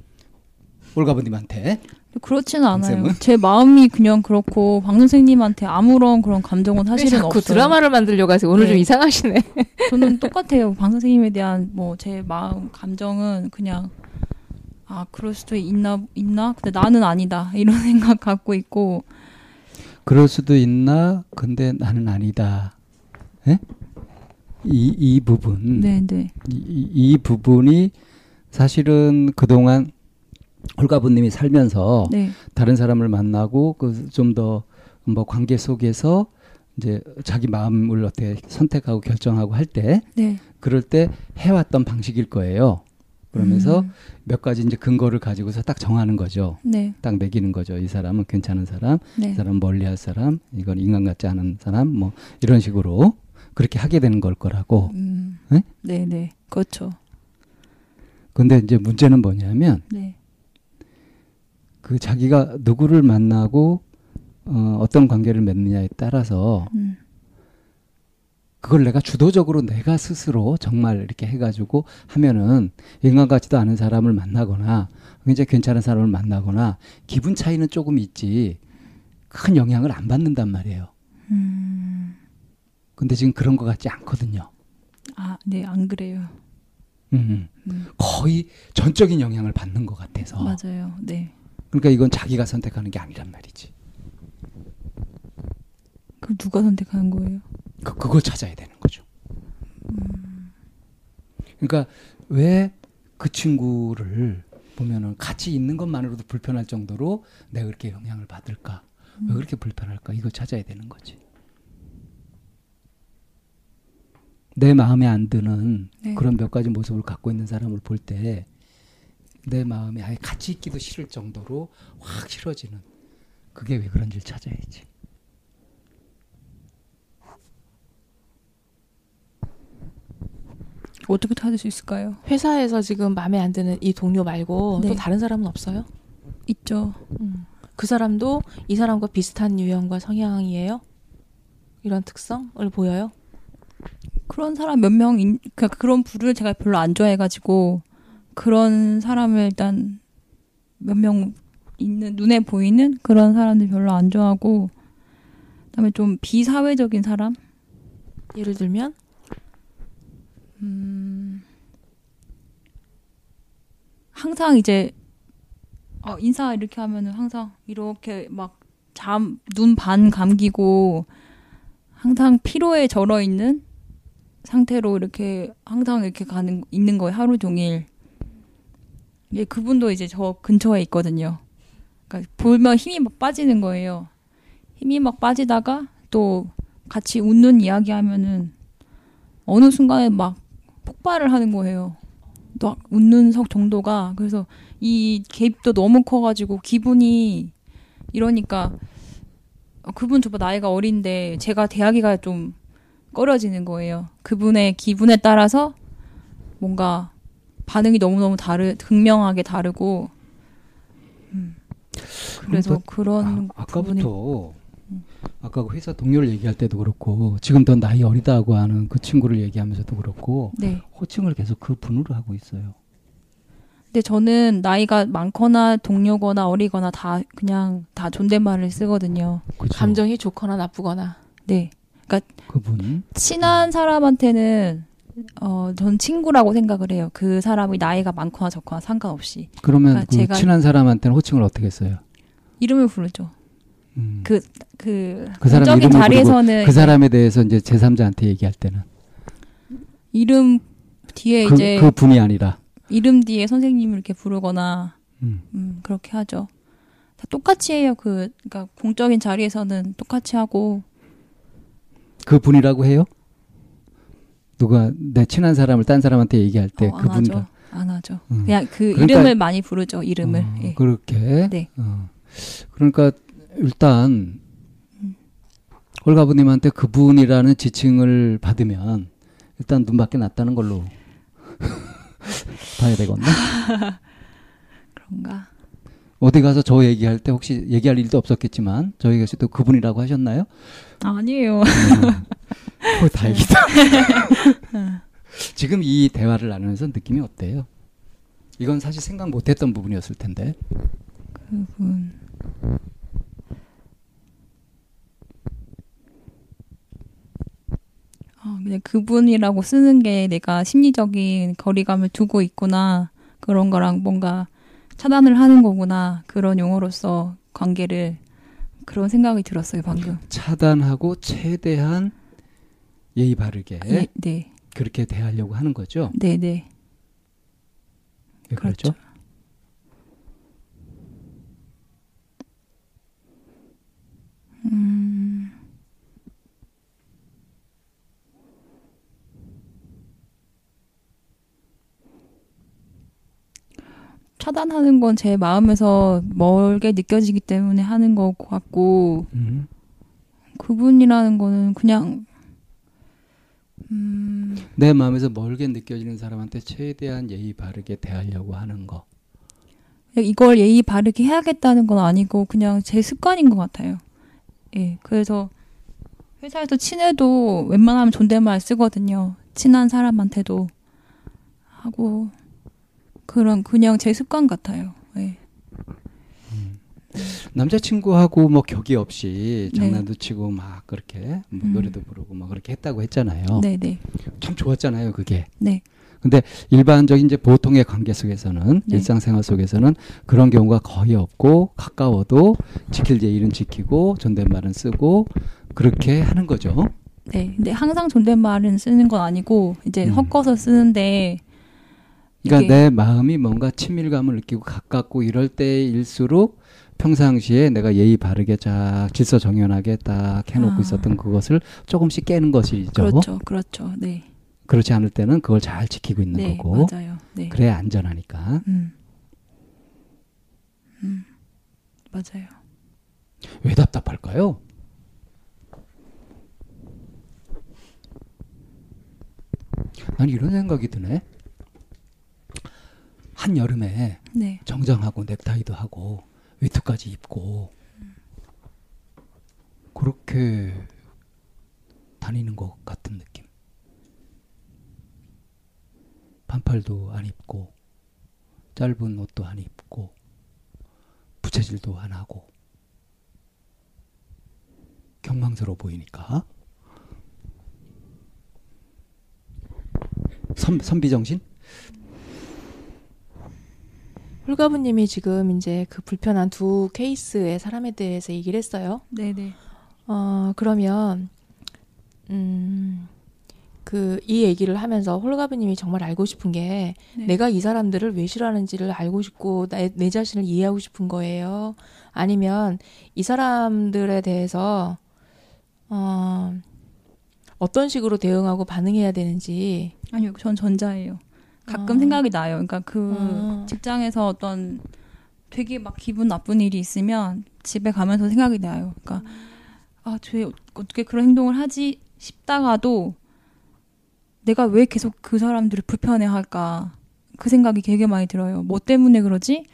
올가부님한테. 그렇지는 않아요. [laughs] 제 마음이 그냥 그렇고 박 선생님한테 아무런 그런 감정은 사실은 자꾸 없어요. 드라마를 만들려고 하세요. 오늘 네. 좀 이상하시네. [laughs] 저는 [laughs] 똑같아요. 방 선생님에 대한 뭐 제 마음 감정은 그냥 아 그럴 수도 있나 있나 근데 나는 아니다 이런 생각 갖고 있고 그럴 수도 있나? 근데 나는 아니다. 예? 이, 이 부분. 네네 이, 이- 이 부분이 사실은 그동안 홀가분님이 살면서 네 다른 사람을 만나고 그 좀 더 뭐 관계 속에서 이제 자기 마음을 어떻게 선택하고 결정하고 할때 네. 그럴 때 해왔던 방식일 거예요. 그러면서 음, 몇 가지 이제 근거를 가지고서 딱 정하는 거죠. 네, 딱 매기는 거죠. 이 사람은 괜찮은 사람, 네. 이 사람은 멀리할 사람, 이건 인간 같지 않은 사람, 뭐 이런 식으로 그렇게 하게 되는 걸 거라고. 음, 네? 네, 네, 그렇죠. 근데 이제 문제는 뭐냐면 네, 그 자기가 누구를 만나고 어, 어떤 관계를 맺느냐에 따라서 음, 그걸 내가 주도적으로 내가 스스로 정말 이렇게 해가지고 하면은 인간 같지도 않은 사람을 만나거나 굉장히 괜찮은 사람을 만나거나 기분 차이는 조금 있지 큰 영향을 안 받는단 말이에요. 음, 근데 지금 그런 것 같지 않거든요. 아, 네, 안 그래요. 음, 음, 거의 전적인 영향을 받는 것 같아서. 맞아요. 네. 그러니까 이건 자기가 선택하는 게 아니란 말이지. 그럼 누가 선택하는 거예요? 그, 그걸 찾아야 되는 거죠. 그러니까 왜 그 친구를 보면은 같이 있는 것만으로도 불편할 정도로 내가 그렇게 영향을 받을까? 왜 그렇게 불편할까? 이거 찾아야 되는 거지. 내 마음에 안 드는 네. 그런 몇 가지 모습을 갖고 있는 사람을 볼 때 내 마음에 아예 같이 있기도 싫을 정도로 확 싫어지는 그게 왜 그런지를 찾아야지. 어떻게 찾을 수 있을까요? 회사에서 지금 마음에 안 드는 이 동료 말고 네. 또 다른 사람은 없어요? 있죠. 그 사람도 이 사람과 비슷한 유형과 성향이에요? 이런 특성을 보여요? 그런 사람 몇 명, 그러니까 그런 부류를 제가 별로 안 좋아해가지고 그런 사람을 일단 몇 명 있는 눈에 보이는 그런 사람들 별로 안 좋아하고 그다음에 좀 비사회적인 사람, 예를 들면 음, 항상 이제 어, 인사 이렇게 하면은 항상 이렇게 막 잠 눈 반 감기고 항상 피로에 절어 있는 상태로 이렇게 항상 이렇게 가는 있는 거예요 하루 종일. 예, 그분도 이제 저 근처에 있거든요. 그러니까 보면 힘이 막 빠지는 거예요. 힘이 막 빠지다가 또 같이 웃는 이야기 하면은 어느 순간에 막 폭발을 하는 거예요. 막 웃는 석 정도가 그래서 이 개입도 너무 커가지고 기분이 이러니까 어, 그분 저보다 나이가 어린데 제가 대하기가 좀 꺼려지는 거예요. 그분의 기분에 따라서 뭔가 반응이 너무너무 다르, 극명하게 다르고, 음. 그래서 그런 아, 부분이 아까부터 아까 그 회사 동료를 얘기할 때도 그렇고 지금 더 나이 어리다고 하는 그 친구를 얘기하면서도 그렇고 네. 호칭을 계속 그 분으로 하고 있어요. 근데 저는 나이가 많거나 동료거나 어리거나 다 그냥 다 존댓말을 쓰거든요. 그죠? 감정이 좋거나 나쁘거나 네. 그분 친한 사람한테는 어, 전 친구라고 생각을 해요. 그 사람이 나이가 많거나 적거나 상관없이 그러면 그러니까 그 제가- 친한 사람한테는 호칭을 어떻게 써요? 이름을 부르죠. 음. 그, 그, 그 사람 이름을 자리에서는 그 사람에 대해서 이제 제3자한테 얘기할 때는 이름 뒤에 그, 이제 그 분이 아니라 이름 뒤에 선생님을 이렇게 부르거나 음. 음, 그렇게 하죠. 다 똑같이 해요. 그, 그러니까 공적인 자리에서는 똑같이 하고 그 분이라고 해요? 누가 내 친한 사람을 딴 사람한테 얘기할 때 어, 안 그분이라 하죠. 안 하죠. 음. 그냥 그 그러니까- 이름을 많이 부르죠. 이름을. 어, 예. 그렇게. 네. 어. 그러니까 일단 음. 홀가부님한테 그분이라는 지칭을 받으면 일단 눈밖에 났다는 걸로 [laughs] 봐야 되겠네. [laughs] 그런가? 어디 가서 저 얘기할 때 혹시 얘기할 일도 없었겠지만 저희가 또 그분이라고 하셨나요? 아니에요. 어, 다행이다. 음. 지금 이 대화를 나누면서 느낌이 어때요? 이건 사실 생각 못했던 부분이었을 텐데. 그분. 아, 그냥 그분이라고 쓰는 게 내가 심리적인 거리감을 두고 있구나. 그런 거랑 뭔가 차단을 하는 거구나 그런 용어로서 관계를 그런 생각이 들었어요 방금. 차단하고 최대한 예의 바르게 예, 네, 그렇게 대하려고 하는 거죠. 네, 네. 왜 그렇죠? 음. 차단하는 건 제 마음에서 멀게 느껴지기 때문에 하는 것 같고 음. 그분이라는 거는 그냥 음, 내 마음에서 멀게 느껴지는 사람한테 최대한 예의 바르게 대하려고 하는 거. 이걸 예의 바르게 해야겠다는 건 아니고 그냥 제 습관인 것 같아요. 예, 그래서 회사에서 친해도 웬만하면 존댓말 쓰거든요. 친한 사람한테도 하고 그런 그냥 제 습관 같아요. 예. 남자친구하고 뭐 격이 없이 네. 장난도 치고 막 그렇게 뭐 음. 노래도 부르고 막 그렇게 했다고 했잖아요. 네, 네, 참 좋았잖아요, 그게. 네, 일반적인 이제 보통의 관계 속에서는 네. 일상생활 속에서는 그런 경우가 거의 없고 가까워도 지킬 예의는 지키고 존댓말은 쓰고 그렇게 하는 거죠. 네. 근데 항상 존댓말은 쓰는 건 아니고 이제 음. 섞어서 쓰는데 그러니까 내 마음이 뭔가 친밀감을 느끼고 가깝고 이럴 때일수록 평상시에 내가 예의 바르게 쫙 질서 정연하게 딱 해놓고 아. 있었던 그것을 조금씩 깨는 것이죠. 그렇죠, 그렇죠. 네, 그렇지 않을 때는 그걸 잘 지키고 있는 네, 거고 맞아요. 네, 그래야 안전하니까 음, 음, 맞아요. 왜 답답할까요? 난 이런 생각이 드네. 한 여름에 네, 정장하고 넥타이도 하고 외투까지 입고 그렇게 다니는 것 같은 느낌. 반팔도 안 입고 짧은 옷도 안 입고 부채질도 안 하고 경망스러워 보이니까 선 선비 정신? 홀가부님이 지금 이제 그 불편한 두 케이스의 사람에 대해서 얘기를 했어요. 네, 네, 어, 그러면, 음, 그, 이 얘기를 하면서 홀가부님이 정말 알고 싶은 게, 네. 내가 이 사람들을 왜 싫어하는지를 알고 싶고, 내, 내 자신을 이해하고 싶은 거예요. 아니면, 이 사람들에 대해서, 어, 어떤 식으로 대응하고 반응해야 되는지, 아니요, 전 전자예요. 가끔 아. 생각이 나요. 그러니까 그 아. 직장에서 어떤 되게 막 기분 나쁜 일이 있으면 집에 가면서 생각이 나요. 그러니까 아, 쟤 어떻게 그런 행동을 하지 싶다가도 내가 왜 계속 그 사람들을 불편해 할까 그 생각이 되게 많이 들어요. 뭐 때문에 그러지?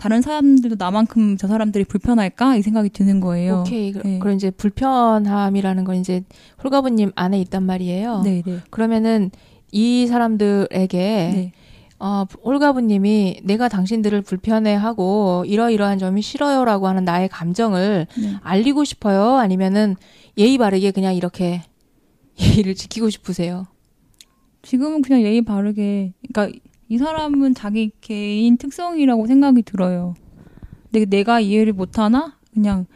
다른 사람들도 나만큼 저 사람들이 불편할까 이 생각이 드는 거예요. 오케이. 그, 네. 그럼 이제 불편함이라는 건 이제 홀가부님 안에 있단 말이에요. 네, 네, 그러면은 이 사람들에게 네, 어, 홀가부님이 내가 당신들을 불편해하고 이러이러한 점이 싫어요라고 하는 나의 감정을 네. 알리고 싶어요? 아니면은 예의 바르게 그냥 이렇게 [laughs] 예의를 지키고 싶으세요? 지금은 그냥 예의 바르게, 그러니까 이 사람은 자기 개인 특성이라고 생각이 들어요. 근데 내가 이해를 못하나? 그냥,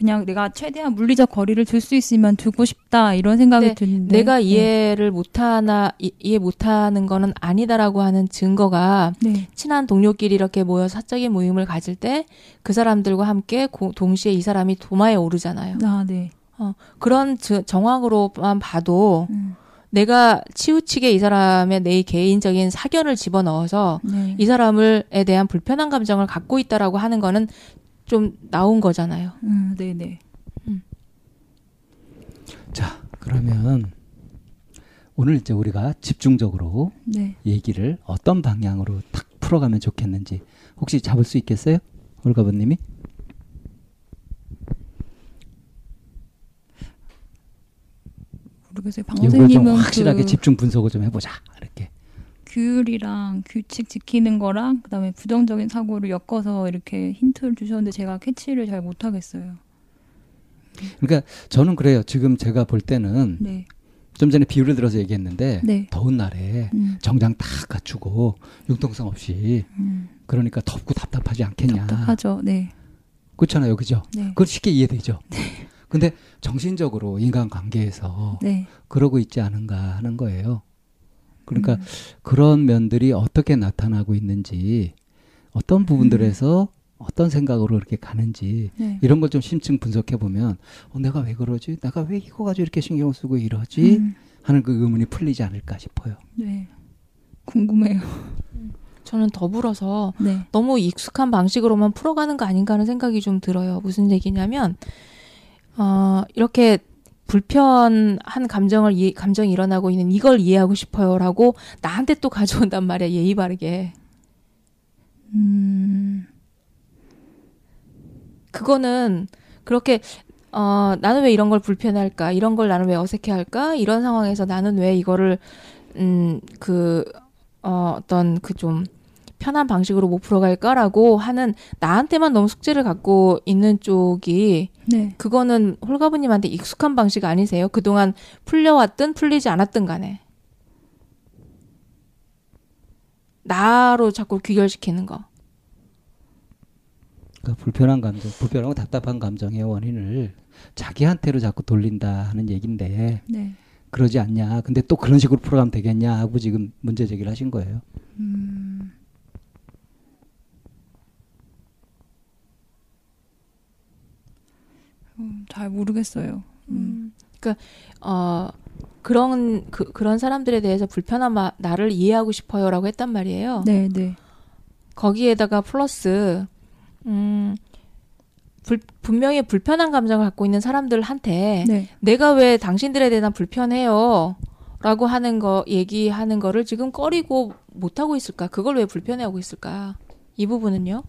그냥 내가 최대한 물리적 거리를 둘 수 있으면 두고 싶다, 이런 생각이 네, 드는데. 내가 네. 이해를 못하나 이, 이해 못하는 거는 아니다라고 하는 증거가 네. 친한 동료끼리 이렇게 모여 사적인 모임을 가질 때 그 사람들과 함께 고- 동시에 이 사람이 도마에 오르잖아요. 아, 네. 그런 저- 정황으로만 봐도 음, 내가 치우치게 이 사람의 내 개인적인 사견을 집어넣어서 네. 이 사람을에 대한 불편한 감정을 갖고 있다라고 하는 거는 좀 나온 거잖아요. 음, 네, 네. 자, 그러면 오늘 이제 우리가 집중적으로 네. 얘기를 어떤 방향으로 탁 풀어가면 좋겠는지 혹시 잡을 수 있겠어요? 홀가부님이? 모르겠어요. 방 선생님은 확실하게 그 집중 분석을 좀 해보자. 이렇게. 규율이랑 규칙 지키는 거랑 그다음에 부정적인 사고를 엮어서 이렇게 힌트를 주셨는데 제가 캐치를 잘 못하겠어요. 그러니까 저는 그래요. 지금 제가 볼 때는 네. 좀 전에 비유를 들어서 얘기했는데 네. 더운 날에 음, 정장 딱 갖추고 융통성 없이 음. 그러니까 덥고 답답하지 않겠냐. 답답하죠. 네. 그렇잖아요. 그죠? 네. 그건 쉽게 이해되죠. 근데 정신적으로 인간 관계에서 네. 그러고 있지 않은가 하는 거예요. 그러니까 음. 그런 면들이 어떻게 나타나고 있는지 어떤 부분들에서 어떤 생각으로 이렇게 가는지 네. 이런 걸 좀 심층 분석해 보면 어, 내가 왜 그러지? 내가 왜 이거 가지고 이렇게 신경 쓰고 이러지? 음. 하는 그 의문이 풀리지 않을까 싶어요. 네. 궁금해요. 저는 더불어서 네. 너무 익숙한 방식으로만 풀어가는 거 아닌가 하는 생각이 좀 들어요. 무슨 얘기냐면, 어, 이렇게 불편한 감정을, 이해- 감정이 일어나고 있는 이걸 이해하고 싶어요라고 나한테 또 가져온단 말이야, 예의 바르게. 음. 그거는 그렇게, 어, 나는 왜 이런 걸 불편해할까? 이런 걸 나는 왜 어색해할까? 이런 상황에서 나는 왜 이거를, 음, 그, 어, 어떤 그 좀 편한 방식으로 못 풀어갈까라고 하는 나한테만 너무 숙제를 갖고 있는 쪽이 네. 그거는 홀가부님한테 익숙한 방식 아니세요? 그동안 풀려왔든 풀리지 않았든 간에. 나로 자꾸 귀결시키는 거. 그러니까 불편한 감정, 불편하고 답답한 감정의 원인을 자기한테로 자꾸 돌린다 하는 얘기인데 네. 그러지 않냐. 근데 또 그런 식으로 풀어가면 되겠냐 하고 지금 문제 제기를 하신 거예요. 음. 음, 잘 모르겠어요. 음. 어, 그런, 그, 그런 사람들에 대해서 불편한 마, 나를 이해하고 싶어요라고 했단 말이에요. 네, 네. 거기에다가 플러스, 음, 불, 분명히 불편한 감정을 갖고 있는 사람들한테 네. 내가 왜 당신들에 대한 불편해요? 라고 하는 거, 얘기하는 거를 지금 꺼리고 못 하고 있을까? 그걸 왜 불편해하고 있을까? 이 부분은요?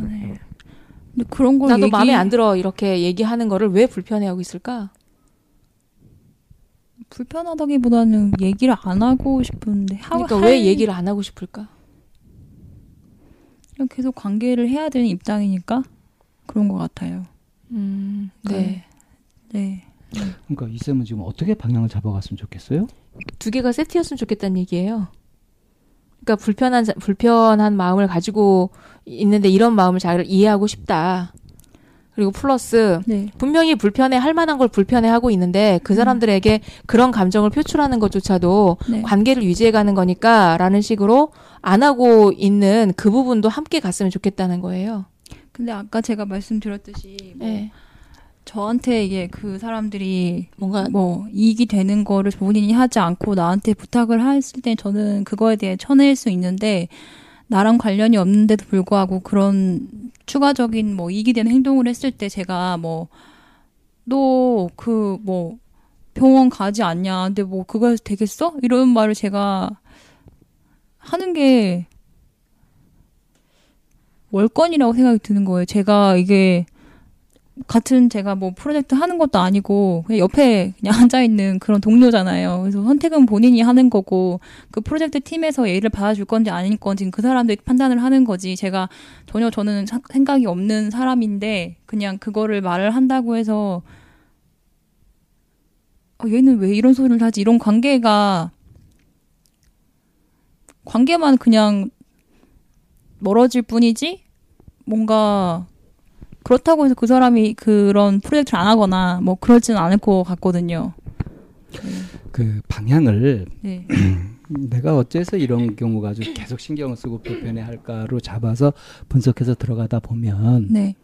불편해. 근데 그런 걸 나도 얘기... 마음에 안 들어. 이렇게 얘기하는 거를 왜 불편해하고 있을까? 불편하다기보다는 얘기를 안 하고 싶은데 하, 그러니까 할- 왜 얘기를 안 하고 싶을까? 그냥 계속 관계를 해야 되는 입장이니까 그런 것 같아요. 음, 네. 네. 그러니까 이 쌤은 지금 어떻게 방향을 잡아갔으면 좋겠어요? 두 개가 세트였으면 좋겠다는 얘기예요. 그러니까 불편한 자- 불편한 마음을 가지고 있는데 이런 마음을 잘 이해하고 싶다. 그리고 플러스 네. 분명히 불편해 할 만한 걸 불편해 하고 있는데 그 사람들에게 그런 감정을 표출하는 것조차도 네. 관계를 유지해 가는 거니까라는 식으로 안 하고 있는 그 부분도 함께 갔으면 좋겠다는 거예요. 근데 아까 제가 말씀드렸듯이 뭐 네. 저한테 이게 그 사람들이 뭔가 뭐 이익이 되는 거를 본인이 하지 않고 나한테 부탁을 했을 때 저는 그거에 대해 쳐낼 수 있는데 나랑 관련이 없는데도 불구하고 그런 추가적인 뭐 이익이 되는 행동을 했을 때 제가 뭐 너 그뭐 병원 가지 않냐? 근데 뭐 그거 되겠어? 이런 말을 제가 하는 게 월권이라고 생각이 드는 거예요. 제가 이게 같은 제가 뭐 프로젝트 하는 것도 아니고 그냥 옆에 그냥 [laughs] 앉아 있는 그런 동료잖아요. 그래서 선택은 본인이 하는 거고 그 프로젝트 팀에서 예의를 받아줄 건지 아닐 건지 그 사람들이 판단을 하는 거지. 제가 전혀 저는 사- 생각이 없는 사람인데 그냥 그거를 말을 한다고 해서 어, 얘는 왜 이런 소리를 하지? 이런 관계가 관계만 그냥 멀어질 뿐이지 뭔가 그렇다고 해서 그 사람이 그런 프로젝트를 안 하거나 뭐 그러지는 않을 것 같거든요. 그 방향을 네. [clears throat] 내가 어째서 이런 경우가 아주 계속 신경을 쓰고 불편해 할까로 잡아서 분석해서 들어가다 보면 네.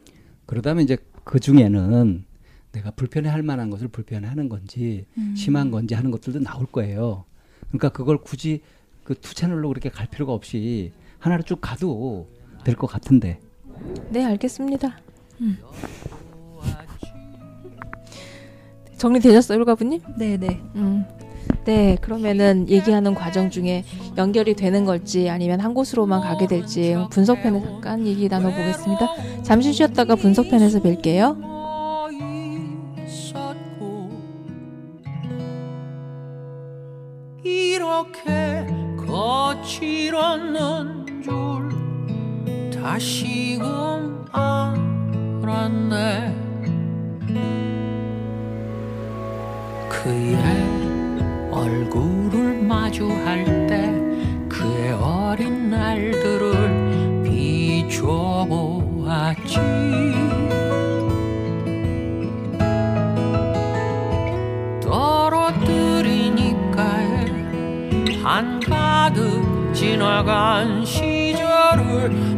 그러다면 이제 그 중에는 내가 불편해 할 만한 것을 불편해 하는 건지 음. 심한 건지 하는 것들도 나올 거예요. 그러니까 그걸 굳이 그 two 채널로 그렇게 갈 필요가 없이 하나로 쭉 가도 될 것 같은데. 네, 알겠습니다. 음. 정리되셨어요, 홀가부님? 네, 네. 음. 네, 그러면은 얘기하는 과정 중에 연결이 되는 걸지 아니면 한 곳으로만 가게 될지 분석편에 잠깐 얘기 나눠보겠습니다. 잠시 쉬었다가 분석편에서 뵐게요. 이렇게 거칠었는 줄 다시금 알았네 그의 얼굴을 마주할 때 어린 날들을 비춰보았지. 떨어뜨린 입가에 한가득 지나간 시절을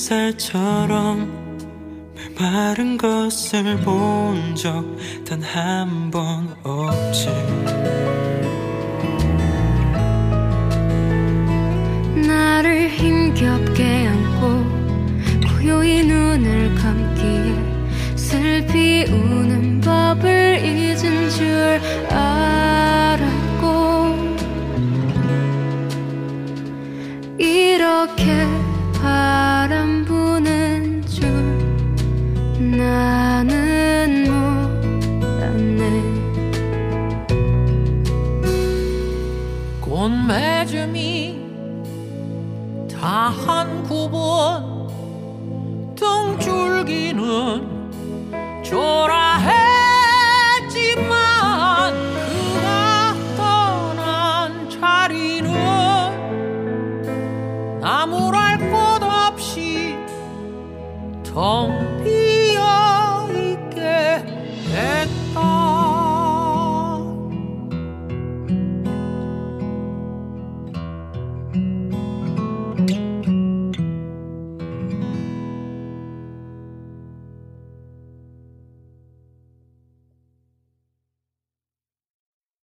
주름살처럼 메마른 것을 본 적 단 한 번 없지. 나를 힘겹게 안고 고요히 눈을 감기에 슬피 우는 법을 잊은 줄